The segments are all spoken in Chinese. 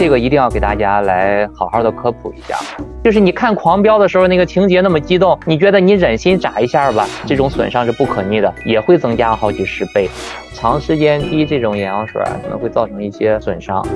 这个一定要给大家来好好的科普一下。就是你看《狂飙》的时候，那个情节那么激动，你觉得你忍心眨一下吧？这种损伤是不可逆的，也会增加好几十倍。长时间滴这种眼药水，可能会造成一些损伤。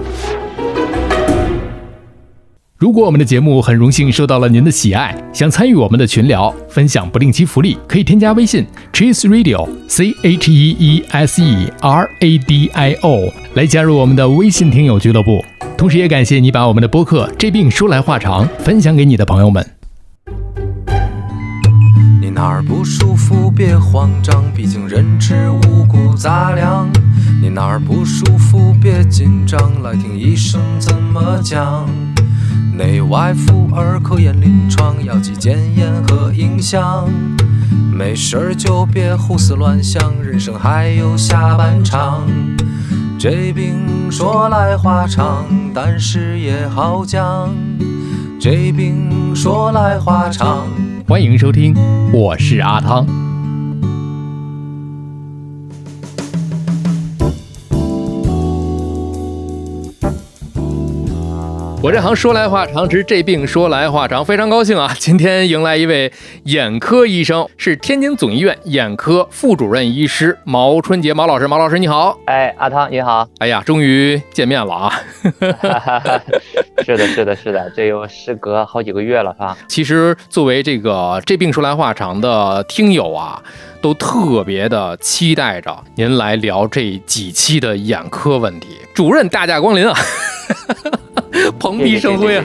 如果我们的节目很荣幸受到了您的喜爱，想参与我们的群聊，分享不定期福利，可以添加微信 Cheese Radio C H E E S E R A D I O 来加入我们的微信听友俱乐部。同时，也感谢你把我们的播客《这病说来话长》分享给你的朋友们。你哪儿不舒服别慌张，毕竟人吃五谷杂粮。你哪儿不舒服别紧张，来听医生怎么讲。内外妇儿科研临床，药剂检验和影像。没事儿就别胡思乱想，人生还有下半场。这病说来话长，但是也好讲。这病说来话长。欢迎收听，我是阿汤。我这行说来话长，值这病说来话长，非常高兴啊！今天迎来一位眼科医生，是天津总医院眼科副主任医师毛春杰毛老师。毛老师你好，哎，阿汤 你好，哎呀，终于见面了啊！是的，是的，是的，这又时隔好几个月了，哈？其实作为这个这病说来话长的听友啊，都特别的期待着您来聊这几期的眼科问题。主任大驾光临啊！蓬荜生辉啊！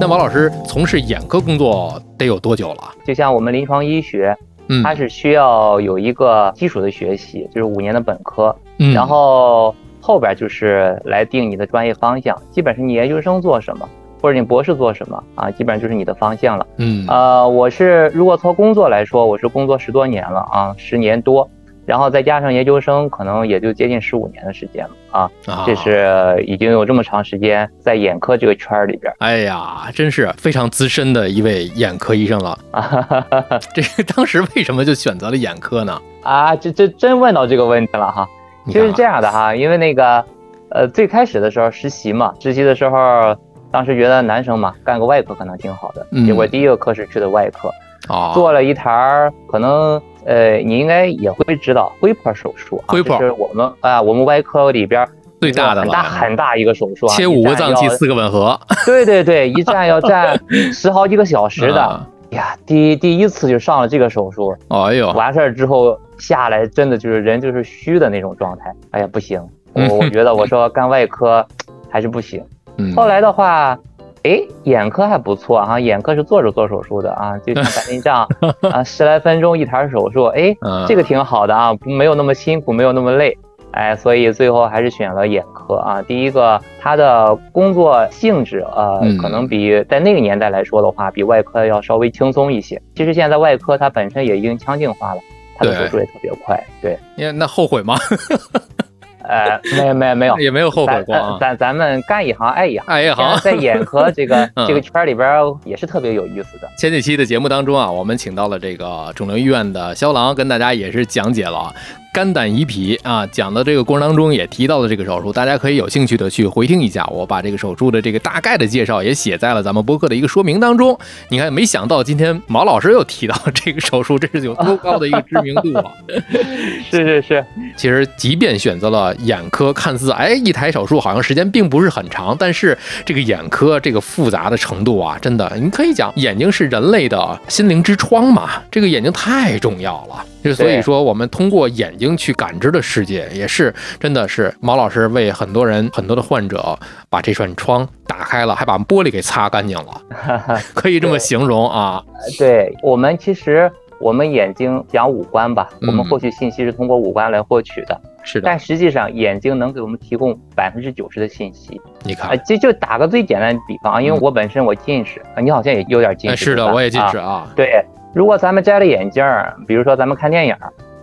那王老师从事眼科工作得有多久了？就像我们临床医学，嗯，它是需要有一个基础的学习，就是五年的本科，嗯，然后后边就是来定你的专业方向。基本是你研究生做什么，或者你博士做什么啊，基本上就是你的方向了。嗯，呃，我是如果从工作来说，我是工作十多年了啊，十年多。然后再加上研究生，可能也就接近十五年的时间了啊！这是已经有这么长时间在眼科这个圈儿里边。哎呀，真是非常资深的一位眼科医生了啊！这当时为什么就选择了眼科呢？啊，这这真问到这个问题了哈！其实是这样的哈，因为那个呃最开始的时候实习嘛，实习的时候当时觉得男生嘛干个外科可能挺好的，结果第一个科室去的外科，做了一台可能。呃，你应该也会知道灰破手术，灰破是我们啊，我们外科里边最大的很大很大一个手术啊，切五个脏器，四个吻合。对对对，一站要站 十好几个小时的呀。第第一次就上了这个手术，哎呦，完事儿之后下来真的就是人就是虚的那种状态。哎呀，不行，我我觉得我说干外科还是不行。后来的话。哎，眼科还不错哈，眼科是坐着做手术的啊，就像白内障 啊，十来分钟一台手术，哎，这个挺好的啊，没有那么辛苦，没有那么累，哎，所以最后还是选了眼科啊。第一个，他的工作性质呃，可能比在那个年代来说的话，比外科要稍微轻松一些。其实现在外科它本身也已经腔镜化了，它的手术也特别快。对，那那后悔吗？呃，没有没有没有，也没有后悔过啊。咱咱们干一行爱一行，爱一行，在眼科这个 这个圈里边也是特别有意思的。前几期的节目当中啊，我们请到了这个肿瘤医院的肖郎，跟大家也是讲解了。肝胆胰脾啊，讲的这个过程当中也提到了这个手术，大家可以有兴趣的去回听一下。我把这个手术的这个大概的介绍也写在了咱们播客的一个说明当中。你看，没想到今天毛老师又提到这个手术，这是有多高的一个知名度啊！是是是，其实即便选择了眼科，看似哎一台手术好像时间并不是很长，但是这个眼科这个复杂的程度啊，真的你可以讲，眼睛是人类的心灵之窗嘛，这个眼睛太重要了。就所以说，我们通过眼睛去感知的世界，也是真的是毛老师为很多人、很多的患者把这扇窗打开了，还把玻璃给擦干净了，可以这么形容啊。对我们其实我们眼睛讲五官吧，我们获取信息是通过五官来获取的，是的。但实际上眼睛能给我们提供百分之九十的信息。你看，就就打个最简单的比方啊，因为我本身我近视，你好像也有点近视。是的，我也近视啊。对。如果咱们摘了眼镜儿，比如说咱们看电影，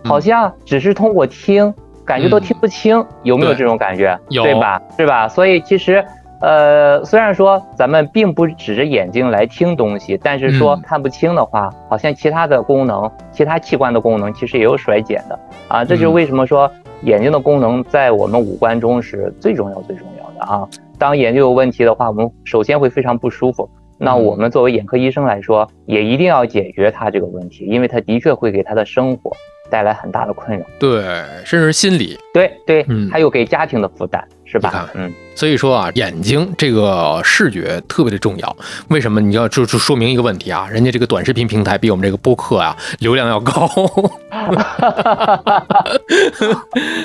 好像只是通过听，感觉都听不清，有没有这种感觉？有，对吧？是吧？所以其实，呃，虽然说咱们并不指着眼睛来听东西，但是说看不清的话，好像其他的功能、其他器官的功能其实也有衰减的啊。这就是为什么说眼睛的功能在我们五官中是最重要、最重要的啊。当眼睛有问题的话，我们首先会非常不舒服。那我们作为眼科医生来说，也一定要解决他这个问题，因为他的确会给他的生活带来很大的困扰。对，甚至心理。对对，嗯，还有给家庭的负担。是吧？嗯，所以说啊，眼睛这个视觉特别的重要。为什么？你要就就说明一个问题啊，人家这个短视频平台比我们这个播客啊流量要高。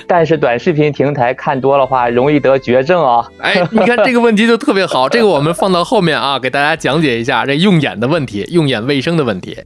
但是短视频平台看多了话，容易得绝症啊。哎，你看这个问题就特别好，这个我们放到后面啊，给大家讲解一下这用眼的问题，用眼卫生的问题。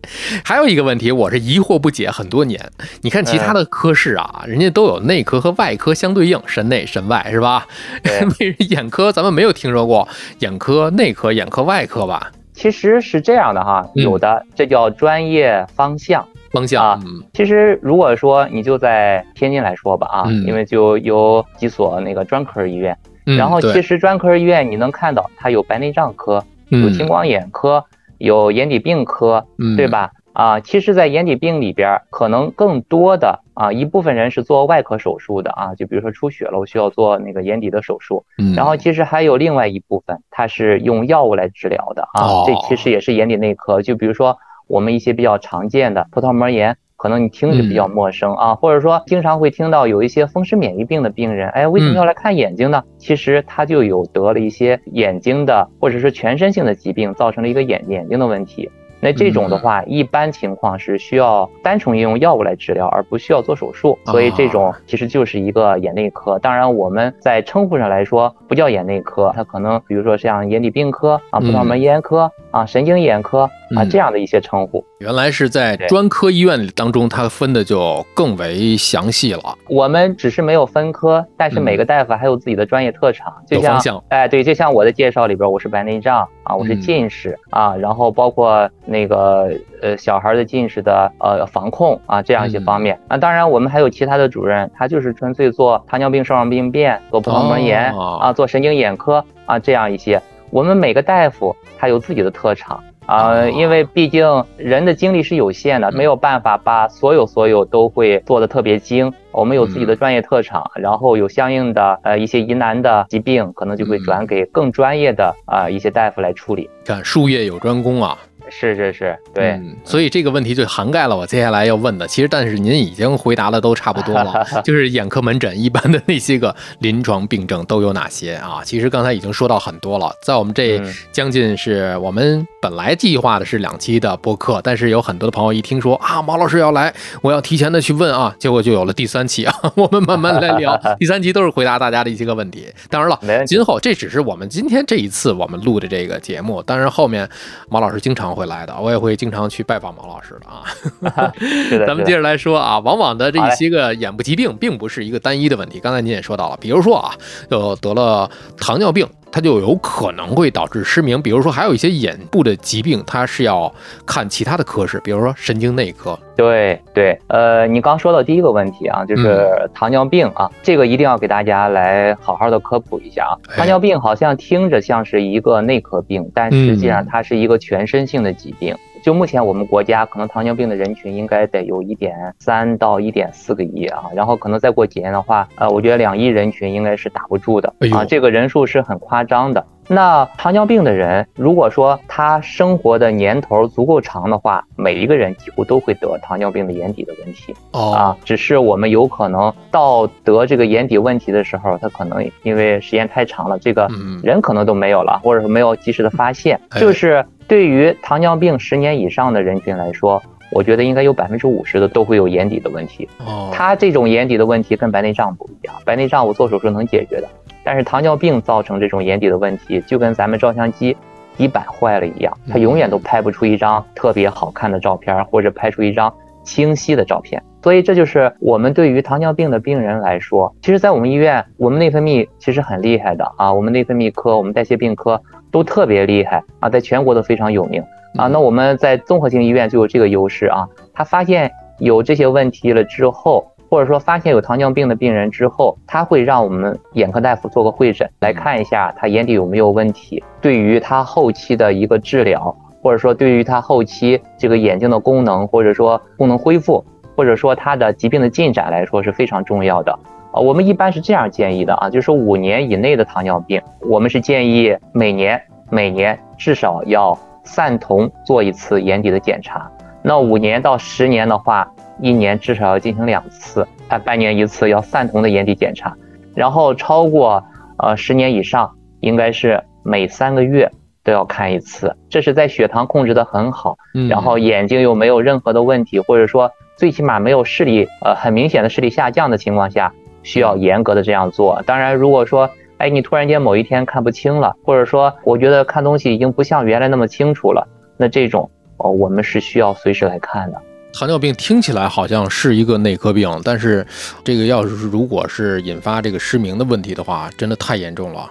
还有一个问题，我是疑惑不解很多年。你看其他的科室啊，人家都有内科和外科相对应，神内神外是吧？眼科咱们没有听说过眼科、内科、眼科、外科吧？其实是这样的哈，有的这叫专业方向方向啊。其实如果说你就在天津来说吧啊，因为就有几所那个专科医院，然后其实专科医院你能看到它有白内障科、有青光眼科、有眼底病科，对吧？啊，其实，在眼底病里边，可能更多的啊一部分人是做外科手术的啊，就比如说出血了，我需要做那个眼底的手术。嗯，然后其实还有另外一部分，它是用药物来治疗的啊，这其实也是眼底内科。就比如说我们一些比较常见的葡萄膜炎，可能你听着比较陌生啊，或者说经常会听到有一些风湿免疫病的病人，哎，为什么要来看眼睛呢？其实他就有得了一些眼睛的或者是全身性的疾病，造成了一个眼眼睛的问题。那这种的话，一般情况是需要单纯应用药物来治疗，而不需要做手术。所以这种其实就是一个眼内科。当然，我们在称呼上来说不叫眼内科，它可能比如说像眼底病科啊、葡萄膜炎科啊、神经眼科啊这样的一些称呼。原来是在专科医院当中，它分的就更为详细了。我们只是没有分科，但是每个大夫还有自己的专业特长。就像哎，对，就像我的介绍里边，我是白内障啊，我是近视啊，然后包括那个呃小孩的近视的呃防控啊这样一些方面。那当然，我们还有其他的主任，他就是纯粹做糖尿病、肾脏病变、做葡萄膜炎啊、做神经眼科啊这样一些。我们每个大夫他有自己的特长。啊，因为毕竟人的精力是有限的，没有办法把所有所有都会做的特别精。我们有自己的专业特长，然后有相应的呃一些疑难的疾病，可能就会转给更专业的啊一些大夫来处理。看术业有专攻啊。是是是，对，所以这个问题就涵盖了我接下来要问的。其实，但是您已经回答的都差不多了，就是眼科门诊一般的那些个临床病症都有哪些啊？其实刚才已经说到很多了。在我们这将近是我们本来计划的是两期的播客，但是有很多的朋友一听说啊，毛老师要来，我要提前的去问啊，结果就有了第三期啊。我们慢慢来聊，第三期都是回答大家的一些个问题。当然了，今后这只是我们今天这一次我们录的这个节目，当然后面毛老师经常。会来的，我也会经常去拜访毛老师的啊。咱们接着来说啊，往往的这一些个眼部疾病，并不是一个单一的问题。刚才您也说到了，比如说啊，就得了糖尿病。它就有可能会导致失明，比如说还有一些眼部的疾病，它是要看其他的科室，比如说神经内科。对对，呃，你刚说到第一个问题啊，就是糖尿病啊，这个一定要给大家来好好的科普一下啊。糖尿病好像听着像是一个内科病，但实际上它是一个全身性的疾病。就目前我们国家可能糖尿病的人群应该得有一点三到一点四个亿啊，然后可能再过几年的话，呃，我觉得两亿人群应该是打不住的啊，这个人数是很夸张的。那糖尿病的人，如果说他生活的年头足够长的话，每一个人几乎都会得糖尿病的眼底的问题啊，只是我们有可能到得这个眼底问题的时候，他可能因为时间太长了，这个人可能都没有了，或者说没有及时的发现，就是。对于糖尿病十年以上的人群来说，我觉得应该有百分之五十的都会有眼底的问题。哦，他这种眼底的问题跟白内障不一样，白内障我做手术能解决的，但是糖尿病造成这种眼底的问题，就跟咱们照相机底板坏了一样，它永远都拍不出一张特别好看的照片，或者拍出一张清晰的照片。所以这就是我们对于糖尿病的病人来说，其实，在我们医院，我们内分泌其实很厉害的啊，我们内分泌科、我们代谢病科都特别厉害啊，在全国都非常有名啊。那我们在综合性医院就有这个优势啊，他发现有这些问题了之后，或者说发现有糖尿病的病人之后，他会让我们眼科大夫做个会诊，来看一下他眼底有没有问题，对于他后期的一个治疗，或者说对于他后期这个眼睛的功能，或者说功能恢复。或者说他的疾病的进展来说是非常重要的啊，我们一般是这样建议的啊，就是说五年以内的糖尿病，我们是建议每年每年至少要散瞳做一次眼底的检查。那五年到十年的话，一年至少要进行两次，啊，半年一次要散瞳的眼底检查。然后超过呃十年以上，应该是每三个月都要看一次，这是在血糖控制的很好，然后眼睛又没有任何的问题，或者说最起码没有视力呃很明显的视力下降的情况下。需要严格的这样做。当然，如果说，哎，你突然间某一天看不清了，或者说，我觉得看东西已经不像原来那么清楚了，那这种哦，我们是需要随时来看的。糖尿病听起来好像是一个内科病，但是这个要是如果是引发这个失明的问题的话，真的太严重了。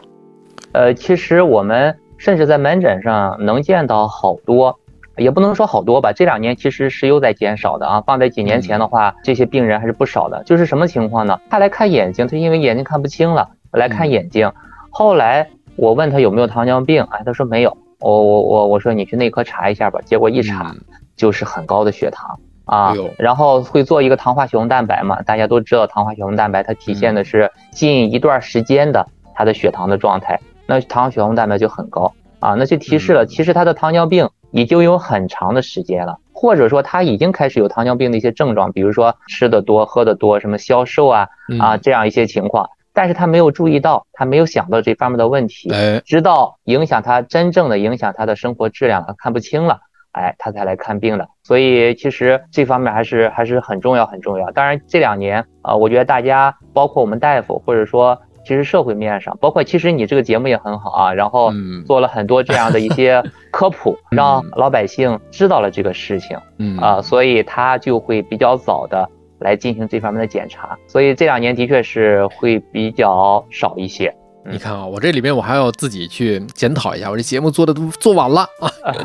呃，其实我们甚至在门诊上能见到好多。也不能说好多吧，这两年其实是有在减少的啊。放在几年前的话，这些病人还是不少的。就是什么情况呢？他来看眼睛，他因为眼睛看不清了来看眼睛。后来我问他有没有糖尿病，哎，他说没有。我我我我说你去内科查一下吧。结果一查就是很高的血糖啊。然后会做一个糖化血红蛋白嘛？大家都知道糖化血红蛋白它体现的是近一段时间的他的血糖的状态，那糖化血红蛋白就很高啊，那就提示了其实他的糖尿病。已经有很长的时间了，或者说他已经开始有糖尿病的一些症状，比如说吃的多、喝的多，什么消瘦啊啊这样一些情况，但是他没有注意到，他没有想到这方面的问题，直到影响他真正的影响他的生活质量，他看不清了，哎，他才来看病的。所以其实这方面还是还是很重要很重要。当然这两年啊，我觉得大家包括我们大夫或者说。其实社会面上，包括其实你这个节目也很好啊，然后做了很多这样的一些 科普，让老百姓知道了这个事情，嗯。啊，所以他就会比较早的来进行这方面的检查，所以这两年的确是会比较少一些。你看啊，我这里面我还要自己去检讨一下，我这节目做的都做晚了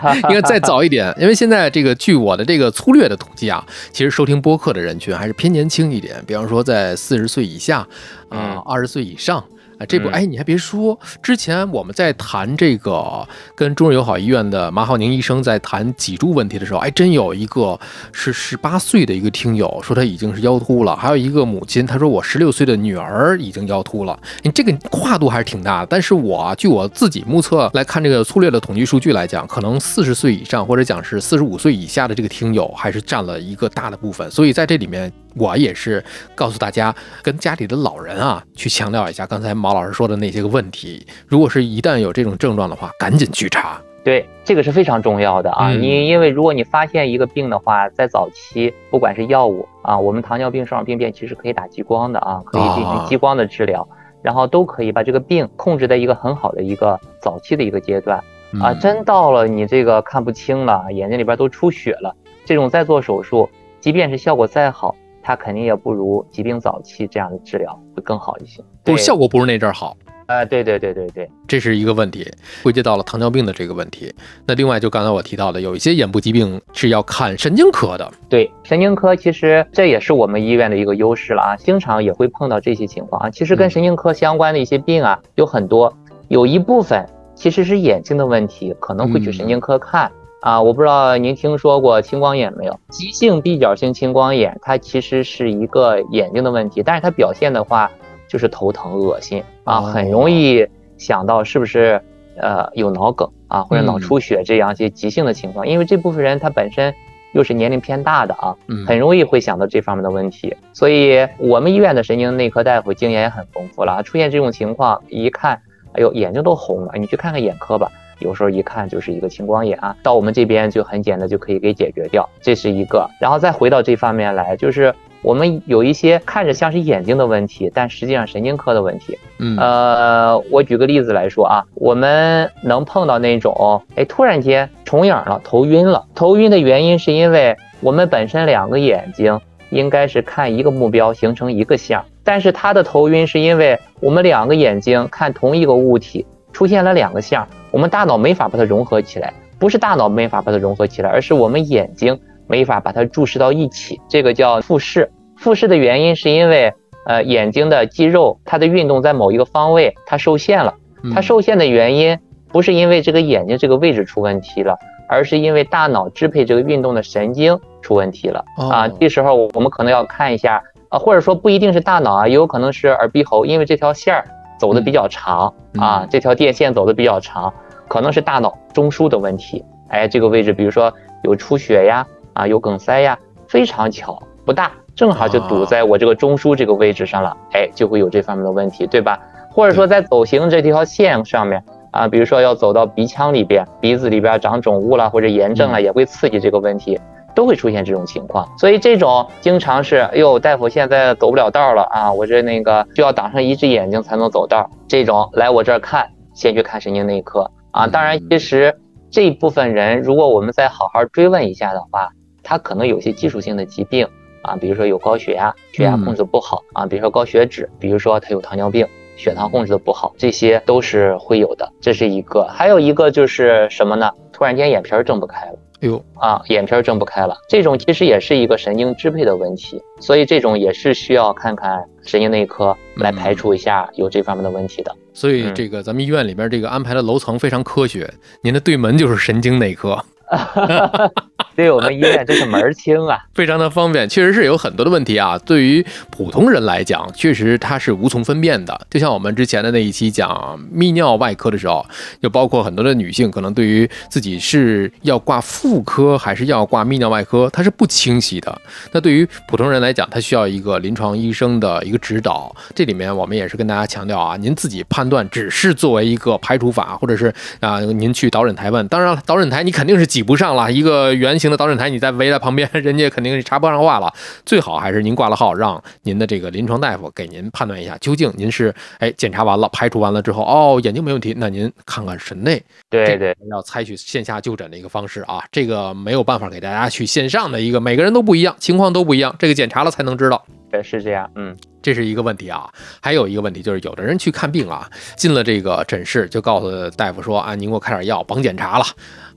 啊，应该再早一点。因为现在这个据我的这个粗略的统计啊，其实收听播客的人群还是偏年轻一点，比方说在四十岁以下啊，二十岁以上。啊，这部哎，你还别说，之前我们在谈这个跟中日友好医院的马浩宁医生在谈脊柱问题的时候，哎，真有一个是十八岁的一个听友说他已经是腰突了，还有一个母亲，她说我十六岁的女儿已经腰突了，你这个跨度还是挺大的。但是我据我自己目测来看这个粗略的统计数据来讲，可能四十岁以上或者讲是四十五岁以下的这个听友还是占了一个大的部分，所以在这里面。我也是告诉大家，跟家里的老人啊，去强调一下刚才毛老师说的那些个问题。如果是一旦有这种症状的话，赶紧去查。对，这个是非常重要的啊。你因为如果你发现一个病的话，在早期，不管是药物啊，我们糖尿病、双氧病变其实可以打激光的啊，可以进行激光的治疗，然后都可以把这个病控制在一个很好的一个早期的一个阶段啊。真到了你这个看不清了，眼睛里边都出血了，这种再做手术，即便是效果再好。它肯定也不如疾病早期这样的治疗会更好一些，不效果不如那阵儿好。呃，对对对对对，这是一个问题，归结到了糖尿病的这个问题。那另外就刚才我提到的，有一些眼部疾病是要看神经科的。对，神经科其实这也是我们医院的一个优势了啊，经常也会碰到这些情况啊。其实跟神经科相关的一些病啊有很多，有一部分其实是眼睛的问题，可能会去神经科看。啊，我不知道您听说过青光眼没有？急性闭角性青光眼，它其实是一个眼睛的问题，但是它表现的话就是头疼、恶心啊，很容易想到是不是呃有脑梗啊或者脑出血这样一些急性的情况，因为这部分人他本身又是年龄偏大的啊，很容易会想到这方面的问题，所以我们医院的神经内科大夫经验也很丰富了，出现这种情况一看，哎呦眼睛都红了，你去看看眼科吧。有时候一看就是一个青光眼啊，到我们这边就很简单就可以给解决掉，这是一个。然后再回到这方面来，就是我们有一些看着像是眼睛的问题，但实际上神经科的问题。嗯，呃，我举个例子来说啊，我们能碰到那种，哎，突然间重影了，头晕了。头晕的原因是因为我们本身两个眼睛应该是看一个目标，形成一个像，但是他的头晕是因为我们两个眼睛看同一个物体。出现了两个像，我们大脑没法把它融合起来，不是大脑没法把它融合起来，而是我们眼睛没法把它注视到一起，这个叫复视。复视的原因是因为，呃，眼睛的肌肉它的运动在某一个方位它受限了，它受限的原因不是因为这个眼睛这个位置出问题了，而是因为大脑支配这个运动的神经出问题了啊。这时候我们可能要看一下啊，或者说不一定是大脑啊，也有可能是耳鼻喉，因为这条线儿走的比较长啊，这条电线走的比较长，可能是大脑中枢的问题。哎，这个位置，比如说有出血呀，啊，有梗塞呀，非常巧，不大，正好就堵在我这个中枢这个位置上了，哎，就会有这方面的问题，对吧？或者说在走行这条线上面啊，比如说要走到鼻腔里边，鼻子里边长肿物了或者炎症了，也会刺激这个问题，都会出现这种情况。所以这种经常是，哎呦，大夫现在走不了道了啊，我这那个就要挡上一只眼睛才能走道，这种来我这儿看，先去看神经内科啊。当然，其实。这一部分人，如果我们再好好追问一下的话，他可能有些基础性的疾病啊，比如说有高血压，血压控制不好啊，比如说高血脂，比如说他有糖尿病，血糖控制的不好，这些都是会有的。这是一个，还有一个就是什么呢？突然间眼皮儿睁不开了。哎呦啊，眼皮睁不开了，这种其实也是一个神经支配的问题，所以这种也是需要看看神经内科来排除一下有这方面的问题的。所以这个咱们医院里边这个安排的楼层非常科学，您的对门就是神经内科。对我们医院真是门儿清啊，非常的方便，确实是有很多的问题啊。对于普通人来讲，确实他是无从分辨的。就像我们之前的那一期讲泌尿外科的时候，就包括很多的女性，可能对于自己是要挂妇科还是要挂泌尿外科，它是不清晰的。那对于普通人来讲，他需要一个临床医生的一个指导。这里面我们也是跟大家强调啊，您自己判断只是作为一个排除法，或者是啊，您去导诊台问。当然了，导诊台你肯定是挤不上了，一个圆形。的导诊台，你再围在旁边，人家肯定是插不上话了。最好还是您挂了号，让您的这个临床大夫给您判断一下，究竟您是哎检查完了排除完了之后，哦眼睛没问题，那您看看神内。对对，要采取线下就诊的一个方式啊，这个没有办法给大家去线上的一个，每个人都不一样，情况都不一样，这个检查了才能知道。对，是这样，嗯。这是一个问题啊，还有一个问题就是，有的人去看病啊，进了这个诊室就告诉大夫说啊，您给我开点药，甭检查了。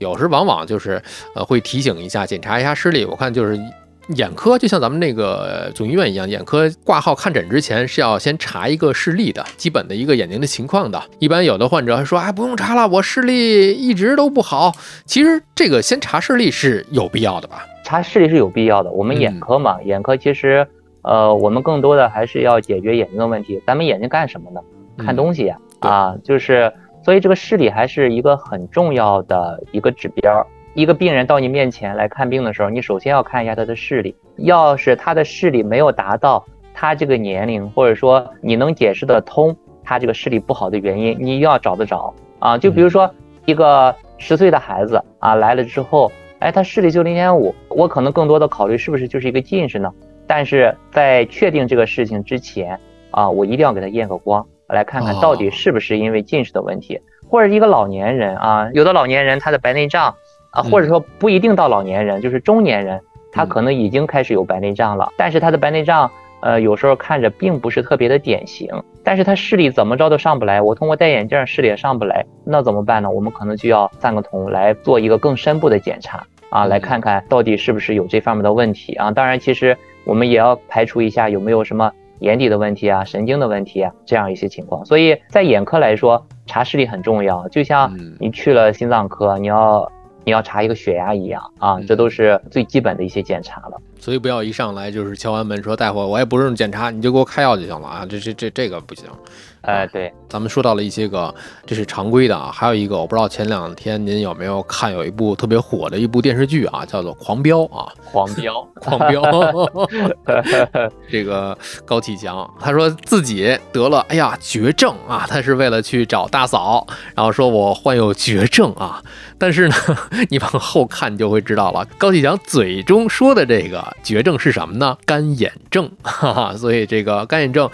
有时往往就是呃会提醒一下，检查一下视力。我看就是眼科，就像咱们那个总医院一样，眼科挂号看诊之前是要先查一个视力的，基本的一个眼睛的情况的。一般有的患者还说，哎，不用查了，我视力一直都不好。其实这个先查视力是有必要的吧？查视力是有必要的。我们眼科嘛，眼科其实。呃，我们更多的还是要解决眼睛的问题。咱们眼睛干什么呢？看东西呀，啊，就是，所以这个视力还是一个很重要的一个指标。一个病人到你面前来看病的时候，你首先要看一下他的视力。要是他的视力没有达到他这个年龄，或者说你能解释得通他这个视力不好的原因，你要找得着啊。就比如说一个十岁的孩子啊来了之后，哎，他视力就零点五，我可能更多的考虑是不是就是一个近视呢？但是在确定这个事情之前啊，我一定要给他验个光，来看看到底是不是因为近视的问题，或者一个老年人啊，有的老年人他的白内障啊，或者说不一定到老年人，就是中年人，他可能已经开始有白内障了，但是他的白内障呃有时候看着并不是特别的典型，但是他视力怎么着都上不来，我通过戴眼镜视力也上不来，那怎么办呢？我们可能就要散个瞳来做一个更深部的检查啊，来看看到底是不是有这方面的问题啊。当然其实。我们也要排除一下有没有什么眼底的问题啊、神经的问题啊这样一些情况。所以在眼科来说，查视力很重要，就像你去了心脏科，你要你要查一个血压一样啊，这都是最基本的一些检查了。所以不要一上来就是敲完门说大夫，我也不用检查，你就给我开药就行了啊，这这这这个不行。哎，对，咱们说到了一些个，这是常规的啊。还有一个，我不知道前两天您有没有看，有一部特别火的一部电视剧啊，叫做《狂飙》啊，《狂飙》，狂飙。这个高启强他说自己得了，哎呀，绝症啊，他是为了去找大嫂，然后说我患有绝症啊。但是呢，你往后看就会知道了，高启强嘴中说的这个绝症是什么呢？干眼症，哈哈。所以这个干眼症，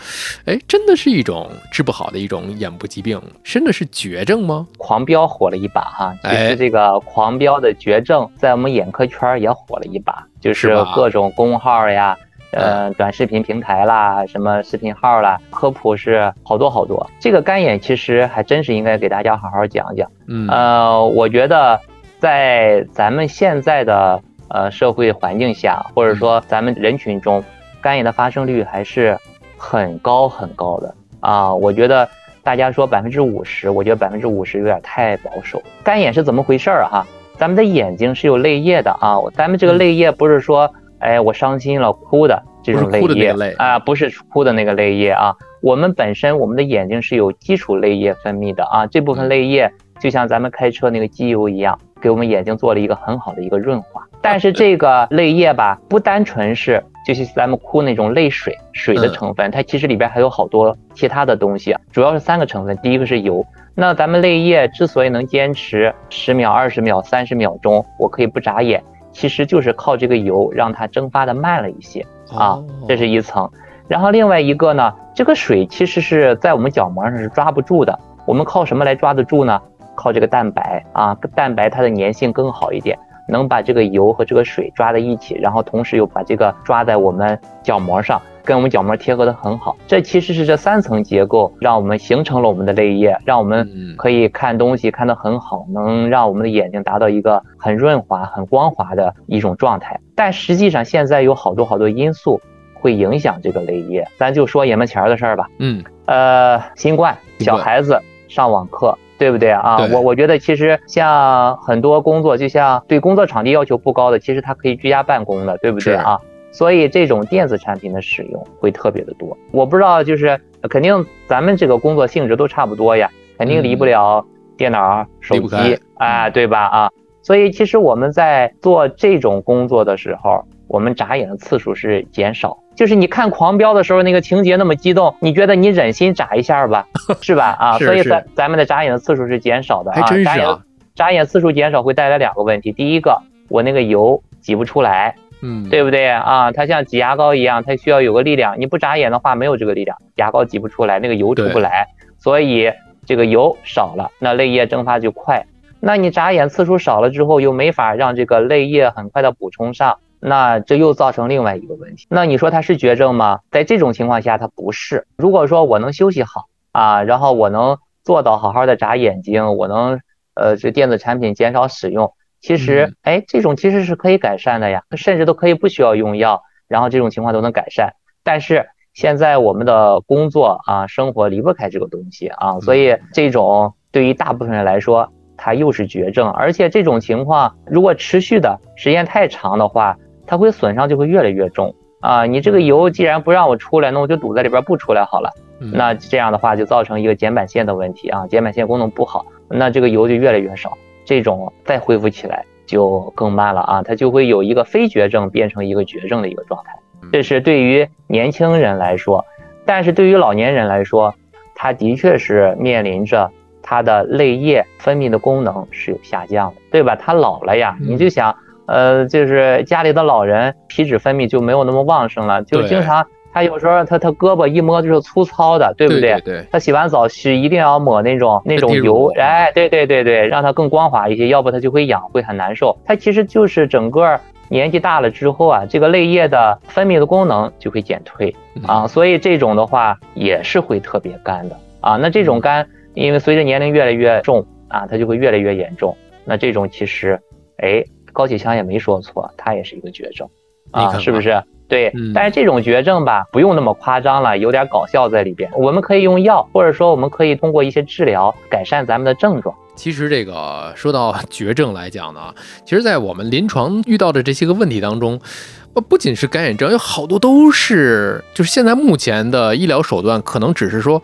哎，真的是一种。治不好的一种眼部疾病，真的是绝症吗？狂飙火了一把哈，其实这个狂飙的绝症在我们眼科圈也火了一把，就是各种公号呀，呃，短视频平台啦，什么视频号啦，科普是好多好多。这个干眼其实还真是应该给大家好好讲讲。嗯，呃，我觉得在咱们现在的呃社会环境下，或者说咱们人群中，干眼的发生率还是很高很高的。啊，我觉得大家说百分之五十，我觉得百分之五十有点太保守。干眼是怎么回事儿哈？咱们的眼睛是有泪液的啊，咱们这个泪液不是说，哎，我伤心了哭的，这种泪液啊，不是哭的那个泪液啊。我们本身我们的眼睛是有基础泪液分泌的啊，这部分泪液就像咱们开车那个机油一样，给我们眼睛做了一个很好的一个润滑。但是这个泪液吧，不单纯是就是咱们哭那种泪水水的成分，它其实里边还有好多其他的东西，主要是三个成分。第一个是油。那咱们泪液之所以能坚持十秒、二十秒、三十秒钟，我可以不眨眼，其实就是靠这个油让它蒸发的慢了一些啊，这是一层。然后另外一个呢，这个水其实是在我们角膜上是抓不住的，我们靠什么来抓得住呢？靠这个蛋白啊，蛋白它的粘性更好一点。能把这个油和这个水抓在一起，然后同时又把这个抓在我们角膜上，跟我们角膜贴合的很好。这其实是这三层结构让我们形成了我们的泪液，让我们可以看东西看得很好，能让我们的眼睛达到一个很润滑、很光滑的一种状态。但实际上现在有好多好多因素会影响这个泪液，咱就说眼门前的事儿吧。嗯，呃，新冠，小孩子上网课。对不对啊？我我觉得其实像很多工作，就像对工作场地要求不高的，其实它可以居家办公的，对不对啊？所以这种电子产品的使用会特别的多。我不知道，就是肯定咱们这个工作性质都差不多呀，肯定离不了电脑、手机，啊，对吧啊？所以其实我们在做这种工作的时候，我们眨眼的次数是减少。就是你看《狂飙》的时候，那个情节那么激动，你觉得你忍心眨一下吧，是吧？啊，所以咱咱们的眨眼的次数是减少的啊。眨眼眨眼次数减少会带来两个问题，第一个，我那个油挤不出来，嗯，对不对啊？它像挤牙膏一样，它需要有个力量，你不眨眼的话，没有这个力量，牙膏挤不出来，那个油出不来，所以这个油少了，那泪液蒸发就快。那你眨眼次数少了之后，又没法让这个泪液很快的补充上。那这又造成另外一个问题。那你说它是绝症吗？在这种情况下，它不是。如果说我能休息好啊，然后我能做到好好的眨眼睛，我能呃这电子产品减少使用，其实哎这种其实是可以改善的呀，甚至都可以不需要用药，然后这种情况都能改善。但是现在我们的工作啊生活离不开这个东西啊，所以这种对于大部分人来说，它又是绝症，而且这种情况如果持续的时间太长的话。它会损伤就会越来越重啊！你这个油既然不让我出来，那我就堵在里边不出来好了。那这样的话就造成一个睑板腺的问题啊，睑板腺功能不好，那这个油就越来越少，这种再恢复起来就更慢了啊！它就会有一个非绝症变成一个绝症的一个状态。这是对于年轻人来说，但是对于老年人来说，他的确是面临着他的泪液分泌的功能是有下降的，对吧？他老了呀，你就想。呃，就是家里的老人皮脂分泌就没有那么旺盛了，就经常他有时候他他胳膊一摸就是粗糙的，对不对？对。他洗完澡是一定要抹那种那种油，哎，对对对对，让它更光滑一些，要不它就会痒，会很难受。它其实就是整个年纪大了之后啊，这个泪液的分泌的功能就会减退啊，所以这种的话也是会特别干的啊。那这种干，因为随着年龄越来越重啊，它就会越来越严重。那这种其实，哎。高启强也没说错，他也是一个绝症啊，是不是？对，但是这种绝症吧，不用那么夸张了，有点搞笑在里边。我们可以用药，或者说我们可以通过一些治疗改善咱们的症状。其实这个说到 绝症来讲呢，其实，在我们临床遇到的这些个问题当中，呃，不仅是感染症，有好多都是就是现在目前的医疗手段可能只是说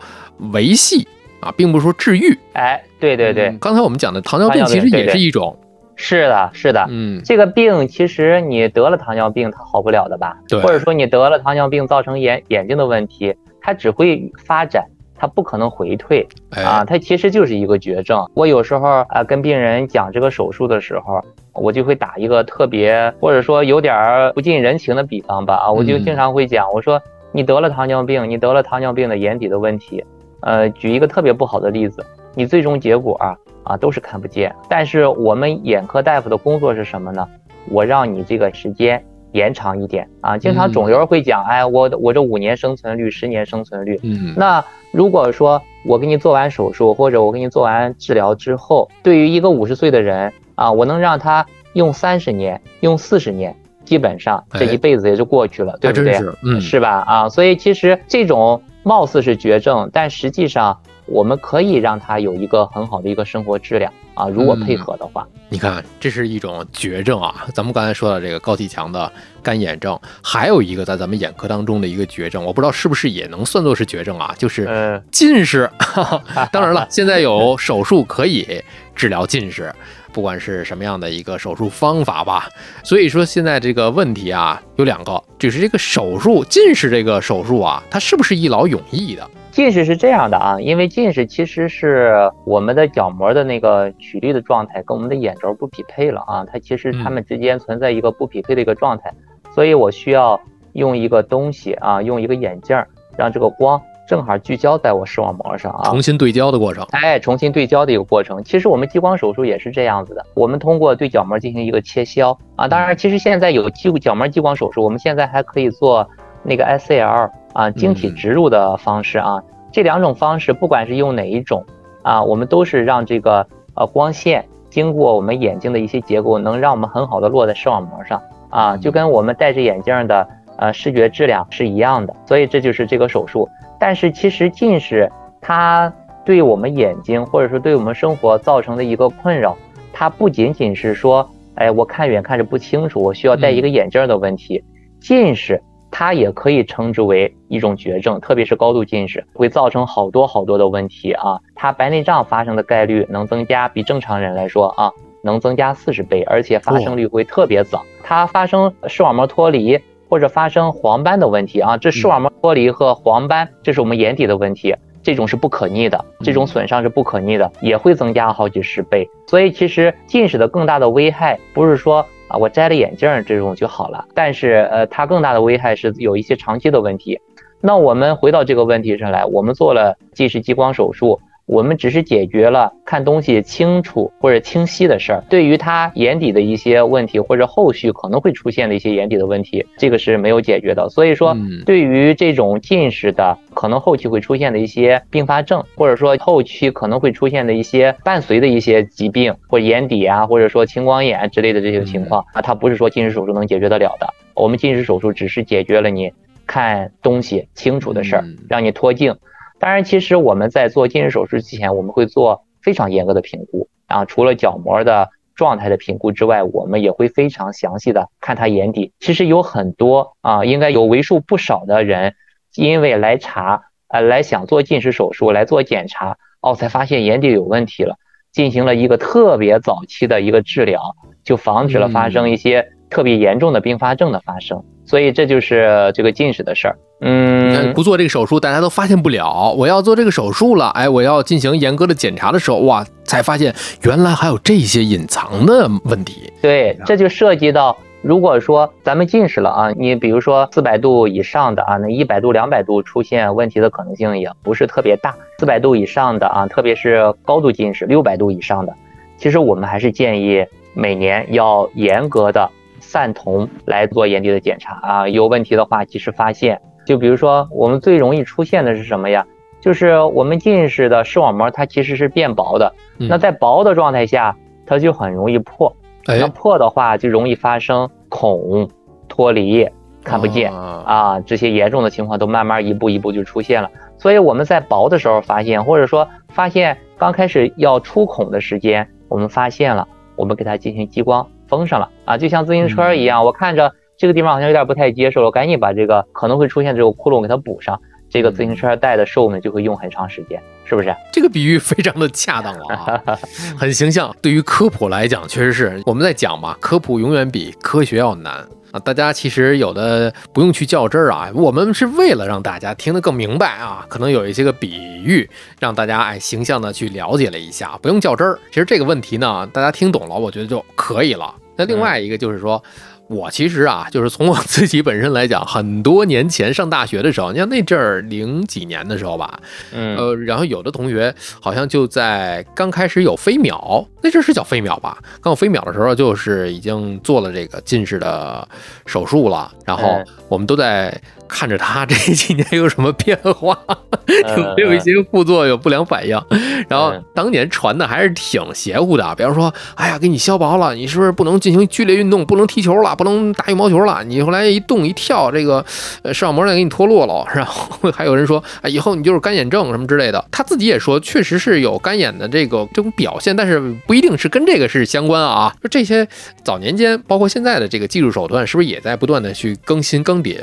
维系啊，并不是说治愈。哎，对对对，刚才我们讲的糖尿病其实也是一种。是的，是的，嗯，这个病其实你得了糖尿病，它好不了的吧？对，或者说你得了糖尿病造成眼眼睛的问题，它只会发展，它不可能回退啊，它其实就是一个绝症。我有时候啊跟病人讲这个手术的时候，我就会打一个特别或者说有点不近人情的比方吧啊，我就经常会讲，我说你得了糖尿病，你得了糖尿病的眼底的问题，呃，举一个特别不好的例子，你最终结果啊。啊，都是看不见。但是我们眼科大夫的工作是什么呢？我让你这个时间延长一点啊。经常肿瘤会讲，哎，我我这五年生存率，十年生存率。嗯。那如果说我给你做完手术，或者我给你做完治疗之后，对于一个五十岁的人啊，我能让他用三十年，用四十年，基本上这一辈子也就过去了，对不对？嗯，是吧？啊，所以其实这种貌似是绝症，但实际上。我们可以让他有一个很好的一个生活质量啊，如果配合的话。你看，这是一种绝症啊！咱们刚才说的这个高启强的干眼症，还有一个在咱们眼科当中的一个绝症，我不知道是不是也能算作是绝症啊？就是近视。当然了，现在有手术可以治疗近视，不管是什么样的一个手术方法吧。所以说，现在这个问题啊，有两个，就是这个手术近视这个手术啊，它是不是一劳永逸的？近视是这样的啊，因为近视其实是我们的角膜的那个曲率的状态跟我们的眼轴不匹配了啊，它其实它们之间存在一个不匹配的一个状态，所以我需要用一个东西啊，用一个眼镜儿让这个光正好聚焦在我视网膜上啊，重新对焦的过程，哎，重新对焦的一个过程。其实我们激光手术也是这样子的，我们通过对角膜进行一个切削啊，当然，其实现在有激角膜激光手术，我们现在还可以做那个 ICL。啊，晶体植入的方式啊，这两种方式，不管是用哪一种啊，我们都是让这个呃光线经过我们眼睛的一些结构，能让我们很好的落在视网膜上啊，就跟我们戴着眼镜的呃视觉质量是一样的。所以这就是这个手术。但是其实近视它对我们眼睛或者说对我们生活造成的一个困扰，它不仅仅是说，哎，我看远看着不清楚，我需要戴一个眼镜的问题，近视。它也可以称之为一种绝症，特别是高度近视会造成好多好多的问题啊！它白内障发生的概率能增加，比正常人来说啊，能增加四十倍，而且发生率会特别早。它发生视网膜脱离或者发生黄斑的问题啊，这视网膜剥离和黄斑，这是我们眼底的问题，这种是不可逆的，这种损伤是不可逆的，也会增加好几十倍。所以其实近视的更大的危害不是说。啊，我摘了眼镜这种就好了，但是呃，它更大的危害是有一些长期的问题。那我们回到这个问题上来，我们做了近视激光手术。我们只是解决了看东西清楚或者清晰的事儿，对于他眼底的一些问题或者后续可能会出现的一些眼底的问题，这个是没有解决的。所以说，对于这种近视的可能后期会出现的一些并发症，或者说后期可能会出现的一些伴随的一些疾病，或眼底啊，或者说青光眼之类的这些情况啊，它不是说近视手术能解决得了的。我们近视手术只是解决了你看东西清楚的事儿，让你脱镜。当然，其实我们在做近视手术之前，我们会做非常严格的评估啊。除了角膜的状态的评估之外，我们也会非常详细的看他眼底。其实有很多啊，应该有为数不少的人，因为来查，呃，来想做近视手术来做检查，哦，才发现眼底有问题了，进行了一个特别早期的一个治疗，就防止了发生一些特别严重的并发症的发生。所以这就是这个近视的事儿。嗯，不做这个手术，大家都发现不了。我要做这个手术了，哎，我要进行严格的检查的时候，哇，才发现原来还有这些隐藏的问题。对，这就涉及到，如果说咱们近视了啊，你比如说四百度以上的啊，那一百度、两百度出现问题的可能性也不是特别大。四百度以上的啊，特别是高度近视，六百度以上的，其实我们还是建议每年要严格的。散瞳来做眼底的检查啊，有问题的话及时发现。就比如说，我们最容易出现的是什么呀？就是我们近视的视网膜，它其实是变薄的。那在薄的状态下，它就很容易破。那破的话，就容易发生孔脱离、看不见啊，这些严重的情况都慢慢一步一步就出现了。所以我们在薄的时候发现，或者说发现刚开始要出孔的时间，我们发现了，我们给它进行激光。封上了啊，就像自行车一样，我看着这个地方好像有点不太接受了，我赶紧把这个可能会出现这个窟窿给它补上，这个自行车带的寿命就会用很长时间，是不是？这个比喻非常的恰当了啊，很形象。对于科普来讲，确实是我们在讲嘛，科普永远比科学要难啊。大家其实有的不用去较真儿啊，我们是为了让大家听得更明白啊，可能有一些个比喻，让大家哎形象的去了解了一下，不用较真儿。其实这个问题呢，大家听懂了，我觉得就可以了。那另外一个就是说。我其实啊，就是从我自己本身来讲，很多年前上大学的时候，你像那阵儿零几年的时候吧，嗯，呃，然后有的同学好像就在刚开始有飞秒，那阵儿是叫飞秒吧？刚有飞秒的时候，就是已经做了这个近视的手术了，然后我们都在。看着他这几年有什么变化，有没有一些副作用、不良反应？然后当年传的还是挺邪乎的，比方说，哎呀，给你削薄了，你是不是不能进行剧烈运动，不能踢球了，不能打羽毛球了，你后来一动一跳，这个呃视网膜再给你脱落了。然后还有人说啊，以后你就是干眼症什么之类的。他自己也说，确实是有干眼的这个这种表现，但是不一定是跟这个是相关啊。就这些早年间，包括现在的这个技术手段，是不是也在不断的去更新更迭？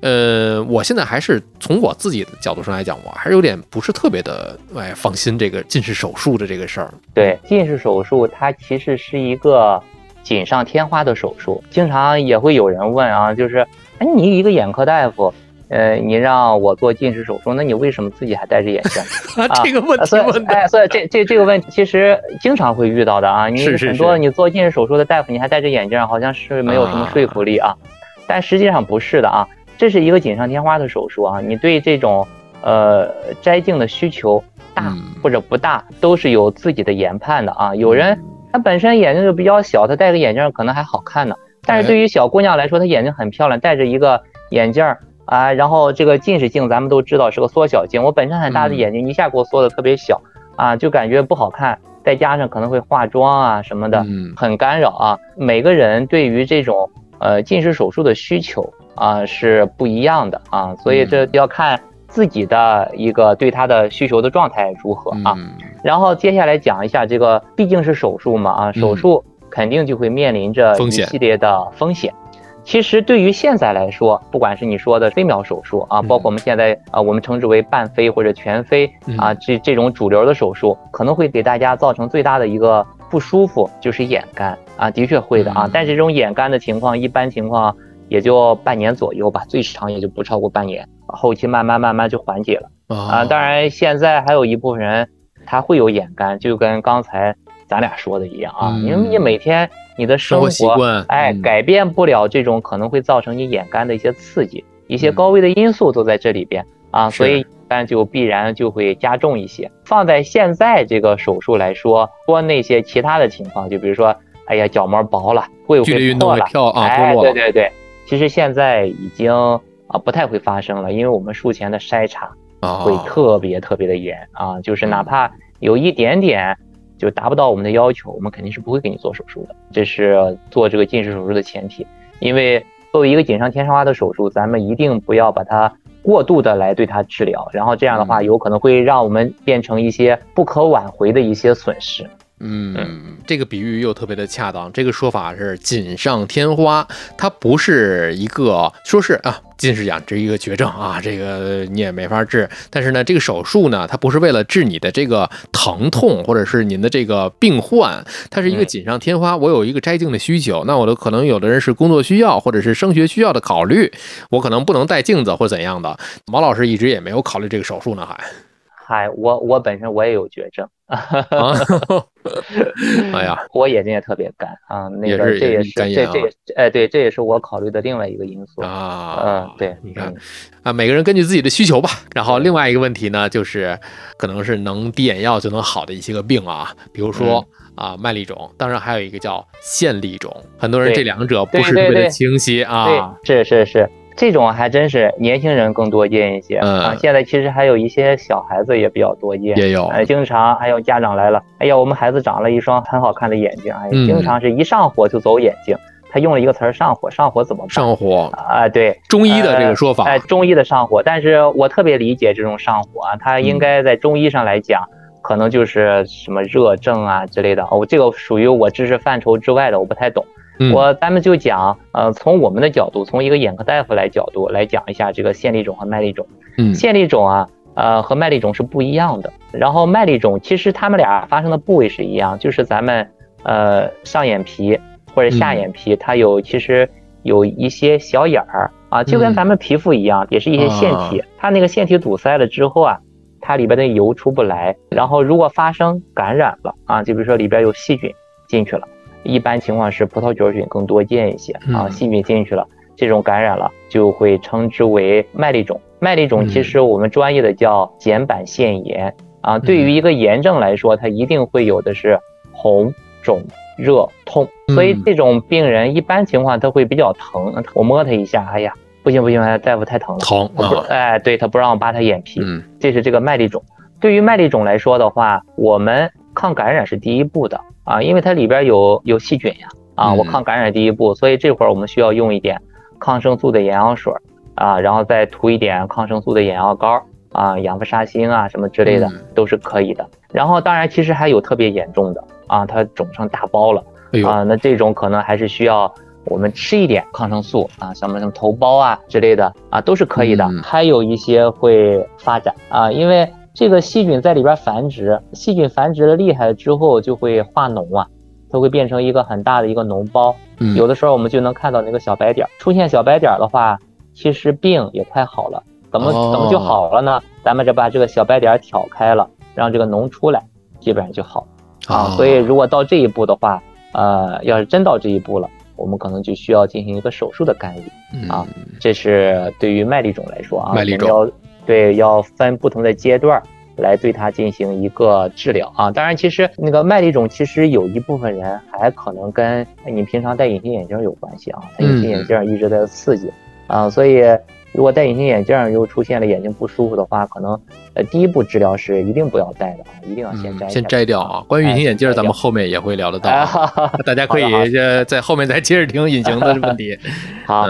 呃，我现在还是从我自己的角度上来讲，我还是有点不是特别的哎放心这个近视手术的这个事儿。对，近视手术它其实是一个锦上添花的手术，经常也会有人问啊，就是哎，你一个眼科大夫。呃，你让我做近视手术，那你为什么自己还戴着眼镜？啊，这个问题问的，哎，所以这这这个问题其实经常会遇到的啊。你很多你做近视手术的大夫，你还戴着眼镜，好像是没有什么说服力啊。但实际上不是的啊，这是一个锦上添花的手术啊。你对这种呃摘镜的需求大或者不大，都是有自己的研判的啊。有人他本身眼睛就比较小，他戴个眼镜可能还好看呢。但是对于小姑娘来说，她眼睛很漂亮，戴着一个眼镜。啊，然后这个近视镜咱们都知道是个缩小镜，我本身很大的眼睛一下给我缩的特别小啊，就感觉不好看，再加上可能会化妆啊什么的，很干扰啊。每个人对于这种呃近视手术的需求啊是不一样的啊，所以这要看自己的一个对它的需求的状态如何啊。然后接下来讲一下这个，毕竟是手术嘛啊，手术肯定就会面临着一系列的风险。其实对于现在来说，不管是你说的飞秒手术啊，包括我们现在啊，我们称之为半飞或者全飞啊，这这种主流的手术，可能会给大家造成最大的一个不舒服，就是眼干啊，的确会的啊。但是这种眼干的情况，一般情况也就半年左右吧，最长也就不超过半年，后期慢慢慢慢就缓解了啊。当然，现在还有一部分人他会有眼干，就跟刚才咱俩说的一样啊，因为你每天。你的生活习惯，哎，改变不了这种可能会造成你眼干的一些刺激，一些高危的因素都在这里边啊，所以但就必然就会加重一些。放在现在这个手术来说，说那些其他的情况，就比如说，哎呀，角膜薄了，会会破了，哎，对对对，其实现在已经啊不太会发生了，因为我们术前的筛查会特别特别的严啊，就是哪怕有一点点。就达不到我们的要求，我们肯定是不会给你做手术的。这是做这个近视手术的前提，因为作为一个锦上添花的手术，咱们一定不要把它过度的来对它治疗，然后这样的话有可能会让我们变成一些不可挽回的一些损失。嗯，这个比喻又特别的恰当。这个说法是锦上添花，它不是一个说是啊，近视眼这一个绝症啊，这个你也没法治。但是呢，这个手术呢，它不是为了治你的这个疼痛或者是您的这个病患，它是一个锦上添花。我有一个摘镜的需求，那我的可能有的人是工作需要或者是升学需要的考虑，我可能不能戴镜子或怎样的。毛老师一直也没有考虑这个手术呢，还。嗨，我我本身我也有绝症，哎呀，我眼睛也特别干啊，那个这也是这这也哎对，这也是我考虑的另外一个因素啊，嗯对，你看啊，每个人根据自己的需求吧。然后另外一个问题呢，就是可能是能滴眼药就能好的一些个病啊，比如说啊麦粒肿，当然还有一个叫线粒肿，很多人这两者不是特别的清晰啊，是是是。这种还真是年轻人更多见一些。啊！现在其实还有一些小孩子也比较多见，也有，哎，经常还有家长来了，哎呀，我们孩子长了一双很好看的眼睛，哎，经常是一上火就走眼睛。他用了一个词儿“上火”，上火怎么办？上火。啊，对，中医的这个说法，哎，中医的上火，但是我特别理解这种上火啊，它应该在中医上来讲，可能就是什么热症啊之类的，我这个属于我知识范畴之外的，我不太懂。我咱们就讲，呃，从我们的角度，从一个眼科大夫来角度来讲一下这个线粒肿和麦粒肿。嗯，线粒肿啊，呃，和麦粒肿是不一样的。然后麦粒肿其实它们俩发生的部位是一样，就是咱们呃上眼皮或者下眼皮，它有其实有一些小眼儿啊，就跟咱们皮肤一样，也是一些腺体。它那个腺体堵塞了之后啊，它里边的油出不来，然后如果发生感染了啊，就比如说里边有细菌进去了。一般情况是葡萄球菌更多见一些啊，细菌进去了，这种感染了就会称之为麦粒肿。麦粒肿其实我们专业的叫睑板腺炎啊。对于一个炎症来说，它一定会有的是红、肿、热、痛，所以这种病人一般情况他会比较疼。我摸他一下，哎呀，不行不行，大夫太疼了，疼啊！哎，对他不让我扒他眼皮，这是这个麦粒肿。对于麦粒肿来说的话，我们抗感染是第一步的。啊，因为它里边有有细菌呀，啊，我抗感染第一步，所以这会儿我们需要用一点抗生素的眼药水啊，然后再涂一点抗生素的眼药膏啊，氧氟沙星啊什么之类的都是可以的。然后当然其实还有特别严重的啊，它肿成大包了啊，那这种可能还是需要我们吃一点抗生素啊，什么什么头孢啊之类的啊都是可以的。还有一些会发展啊，因为这个细菌在里边繁殖，细菌繁殖的厉害之后就会化脓啊。它会变成一个很大的一个脓包，有的时候我们就能看到那个小白点。出现小白点的话，其实病也快好了。怎么怎么就好了呢？咱们这把这个小白点挑开了，让这个脓出来，基本上就好啊。所以如果到这一步的话，呃，要是真到这一步了，我们可能就需要进行一个手术的干预啊。这是对于麦粒肿来说啊，麦粒肿要对要分不同的阶段。来对它进行一个治疗啊，当然，其实那个麦粒肿，其实有一部分人还可能跟你平常戴隐形眼镜有关系啊，隐形眼镜一直在刺激啊，所以如果戴隐形眼镜又出现了眼睛不舒服的话，可能呃第一步治疗是一定不要戴的啊，一定要先摘先摘掉啊。关于隐形眼镜，咱们后面也会聊得到，大家可以在后面再接着听隐形的问题。好。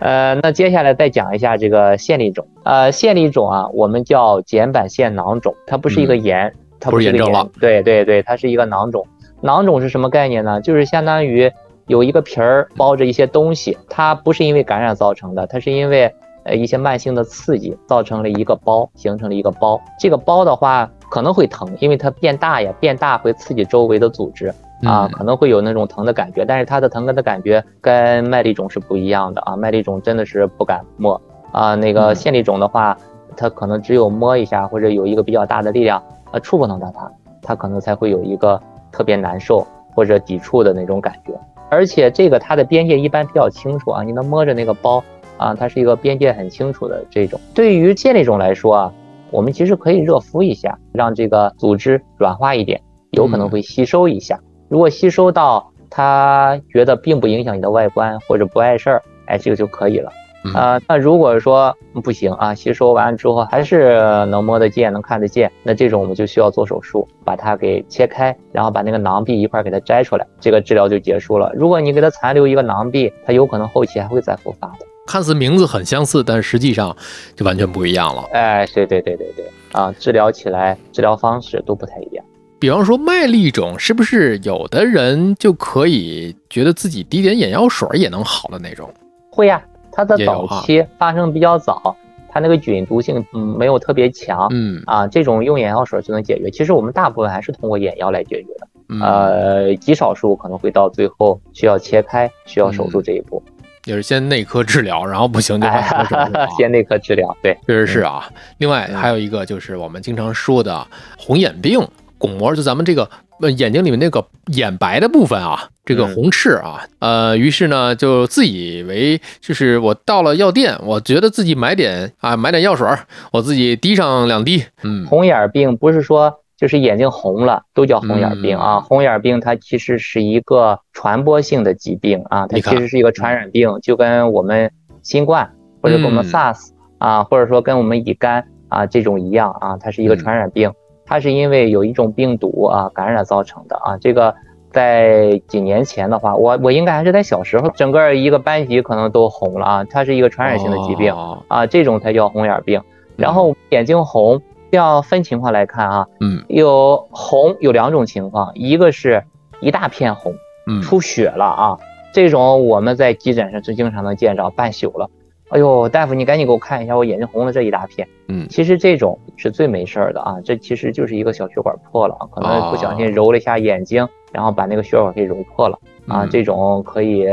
呃，那接下来再讲一下这个线粒肿。呃，线粒肿啊，我们叫睑板腺囊肿，它不是一个炎，它不是一个炎，对对对，它是一个囊肿。囊肿是什么概念呢？就是相当于有一个皮儿包着一些东西，它不是因为感染造成的，它是因为呃一些慢性的刺激造成了一个包，形成了一个包。这个包的话可能会疼，因为它变大呀，变大会刺激周围的组织。啊，可能会有那种疼的感觉，但是它的疼的感觉跟麦粒肿是不一样的啊。麦粒肿真的是不敢摸啊，那个线粒肿的话，它可能只有摸一下或者有一个比较大的力量，呃，触碰到它，它可能才会有一个特别难受或者抵触的那种感觉。而且这个它的边界一般比较清楚啊，你能摸着那个包啊，它是一个边界很清楚的这种。对于线粒肿来说啊，我们其实可以热敷一下，让这个组织软化一点，有可能会吸收一下。如果吸收到，他觉得并不影响你的外观或者不碍事儿，哎，这个就可以了。啊，那如果说不行啊，吸收完了之后还是能摸得见、能看得见，那这种我们就需要做手术，把它给切开，然后把那个囊壁一块给它摘出来，这个治疗就结束了。如果你给它残留一个囊壁，它有可能后期还会再复发的。看似名字很相似，但实际上就完全不一样了。哎，对对对对对，啊，治疗起来治疗方式都不太一样。比方说麦粒肿，是不是有的人就可以觉得自己滴点眼药水也能好的那种？会呀，它的早期发生比较早，它那个菌毒性嗯没有特别强，嗯啊，这种用眼药水就能解决。其实我们大部分还是通过眼药来解决的，呃，极少数可能会到最后需要切开、需要手术这一步。也是先内科治疗，然后不行就 先内科治疗。对，确实是啊。另外还有一个就是我们经常说的红眼病。巩膜就咱们这个呃眼睛里面那个眼白的部分啊，这个红赤啊，呃，于是呢就自以为就是我到了药店，我觉得自己买点啊买点药水，我自己滴上两滴。嗯，红眼病不是说就是眼睛红了都叫红眼病啊，红眼病它其实是一个传播性的疾病啊，它其实是一个传染病，就跟我们新冠或者跟我们 SARS 啊，或者说跟我们乙肝啊这种一样啊，它是一个传染病。它是因为有一种病毒啊感染造成的啊，这个在几年前的话，我我应该还是在小时候，整个一个班级可能都红了啊。它是一个传染性的疾病啊，这种才叫红眼病。然后眼睛红要分情况来看啊，嗯，有红有两种情况，一个是一大片红，嗯，出血了啊，这种我们在急诊上是经常能见着，半宿了。哎呦，大夫，你赶紧给我看一下，我眼睛红了这一大片。嗯，其实这种是最没事儿的啊，这其实就是一个小血管破了啊，可能不小心揉了一下眼睛，然后把那个血管给揉破了啊，这种可以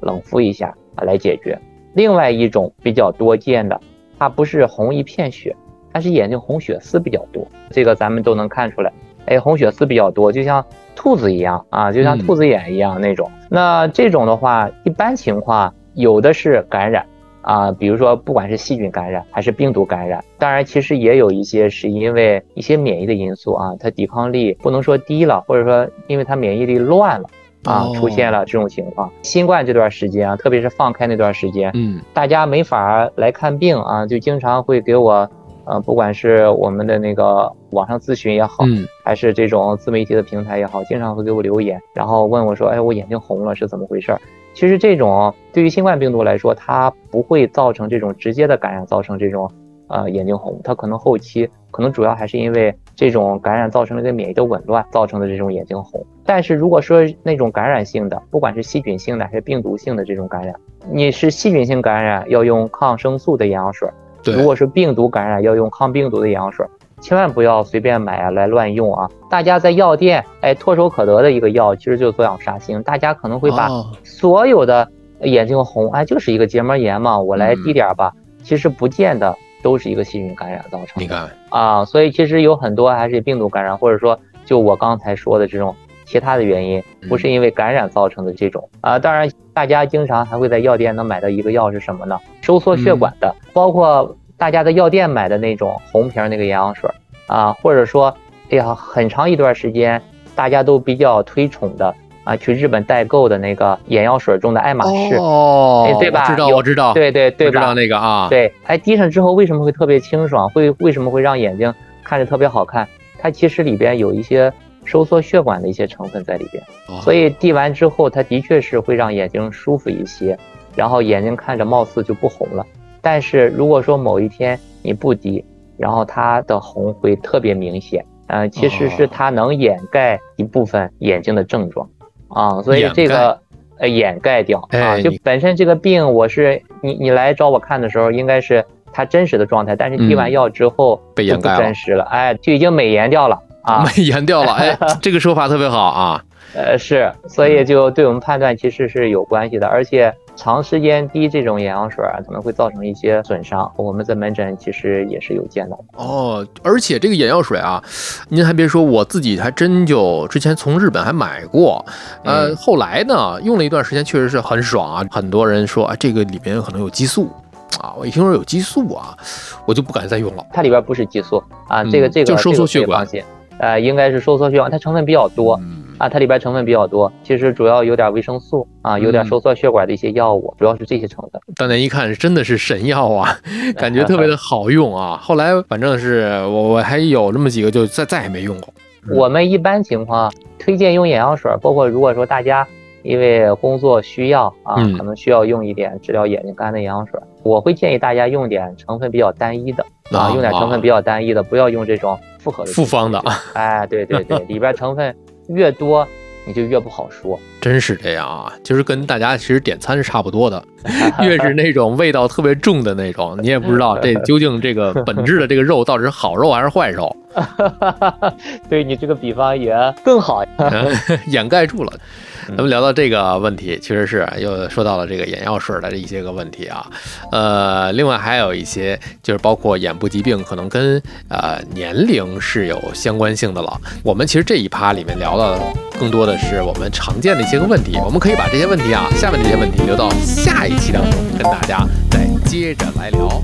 冷敷一下啊来解决。另外一种比较多见的，它不是红一片血，它是眼睛红血丝比较多，这个咱们都能看出来。哎，红血丝比较多，就像兔子一样啊，就像兔子眼一样那种。那这种的话，一般情况有的是感染。啊，比如说，不管是细菌感染还是病毒感染，当然其实也有一些是因为一些免疫的因素啊，它抵抗力不能说低了，或者说因为它免疫力乱了啊，出现了这种情况。新冠这段时间啊，特别是放开那段时间，嗯，大家没法来看病啊，就经常会给我呃，不管是我们的那个网上咨询也好，嗯，还是这种自媒体的平台也好，经常会给我留言，然后问我说，哎，我眼睛红了是怎么回事？其实这种对于新冠病毒来说，它不会造成这种直接的感染，造成这种呃眼睛红，它可能后期可能主要还是因为这种感染造成了一个免疫的紊乱，造成的这种眼睛红。但是如果说那种感染性的，不管是细菌性的还是病毒性的这种感染，你是细菌性感染要用抗生素的眼药水。如果是病毒感染，要用抗病毒的眼药水，千万不要随便买来乱用啊！大家在药店，哎，唾手可得的一个药，其实就是左氧沙星。大家可能会把所有的眼睛红，哎，就是一个结膜炎嘛，我来滴点儿吧。其实不见得都是一个细菌感染造成。你看啊，所以其实有很多还是病毒感染，或者说就我刚才说的这种其他的原因，不是因为感染造成的这种啊。当然，大家经常还会在药店能买到一个药是什么呢？收缩血管的，包括大家在药店买的那种红瓶那个眼药水啊，或者说，哎呀，很长一段时间大家都比较推崇的啊，去日本代购的那个眼药水中的爱马仕，哦，对吧？知道，我知道，对对对，知道那个啊，对，哎，滴上之后为什么会特别清爽？会为什么会让眼睛看着特别好看？它其实里边有一些收缩血管的一些成分在里边，所以滴完之后，它的确是会让眼睛舒服一些，然后眼睛看着貌似就不红了。但是如果说某一天你不滴，然后它的红会特别明显，嗯，其实是它能掩盖一部分眼睛的症状，啊，所以这个呃掩盖掉。啊，就本身这个病我是你你来找我看的时候应该是它真实的状态，但是滴完药之后被掩盖了，真实了，哎，就已经美颜掉了啊，美颜掉了，哎，这个说法特别好啊，呃是，所以就对我们判断其实是有关系的，而且。长时间滴这种眼药水啊，可能会造成一些损伤。我们在门诊其实也是有见到的哦。而且这个眼药水啊，您还别说，我自己还真就之前从日本还买过。呃，后来呢，用了一段时间，确实是很爽啊。很多人说啊，这个里面可能有激素啊。我一听说有激素啊，我就不敢再用了。它里边不是激素啊，这个这个就收缩血管。呃，应该是收缩血管，它成分比较多。啊，它里边成分比较多，其实主要有点维生素啊，有点收缩血管的一些药物，主要是这些成分。当年一看，真的是神药啊，感觉 特别的好用啊。后来反正是我我还有那么几个，就再再也没用过。我们一般情况推荐用眼药水，包括如果说大家因为工作需要啊，可能需要用一点治疗眼睛干的眼药水，我会建议大家用点成分比较单一的啊，用点成分比较单一的，不要用这种复合的复方的。哎，对对对，里边成分。越多，你就越不好说，真是这样啊！就是跟大家其实点餐是差不多的，越是那种味道特别重的那种，你也不知道这 究竟这个本质的这个肉到底是好肉还是坏肉。对你这个比方也更好，掩盖住了。咱们聊到这个问题，其实是又说到了这个眼药水的一些个问题啊。呃，另外还有一些就是包括眼部疾病，可能跟呃年龄是有相关性的了。我们其实这一趴里面聊的更多的是我们常见的一些个问题，我们可以把这些问题啊，下面这些问题留到下一期当中跟大家再接着来聊。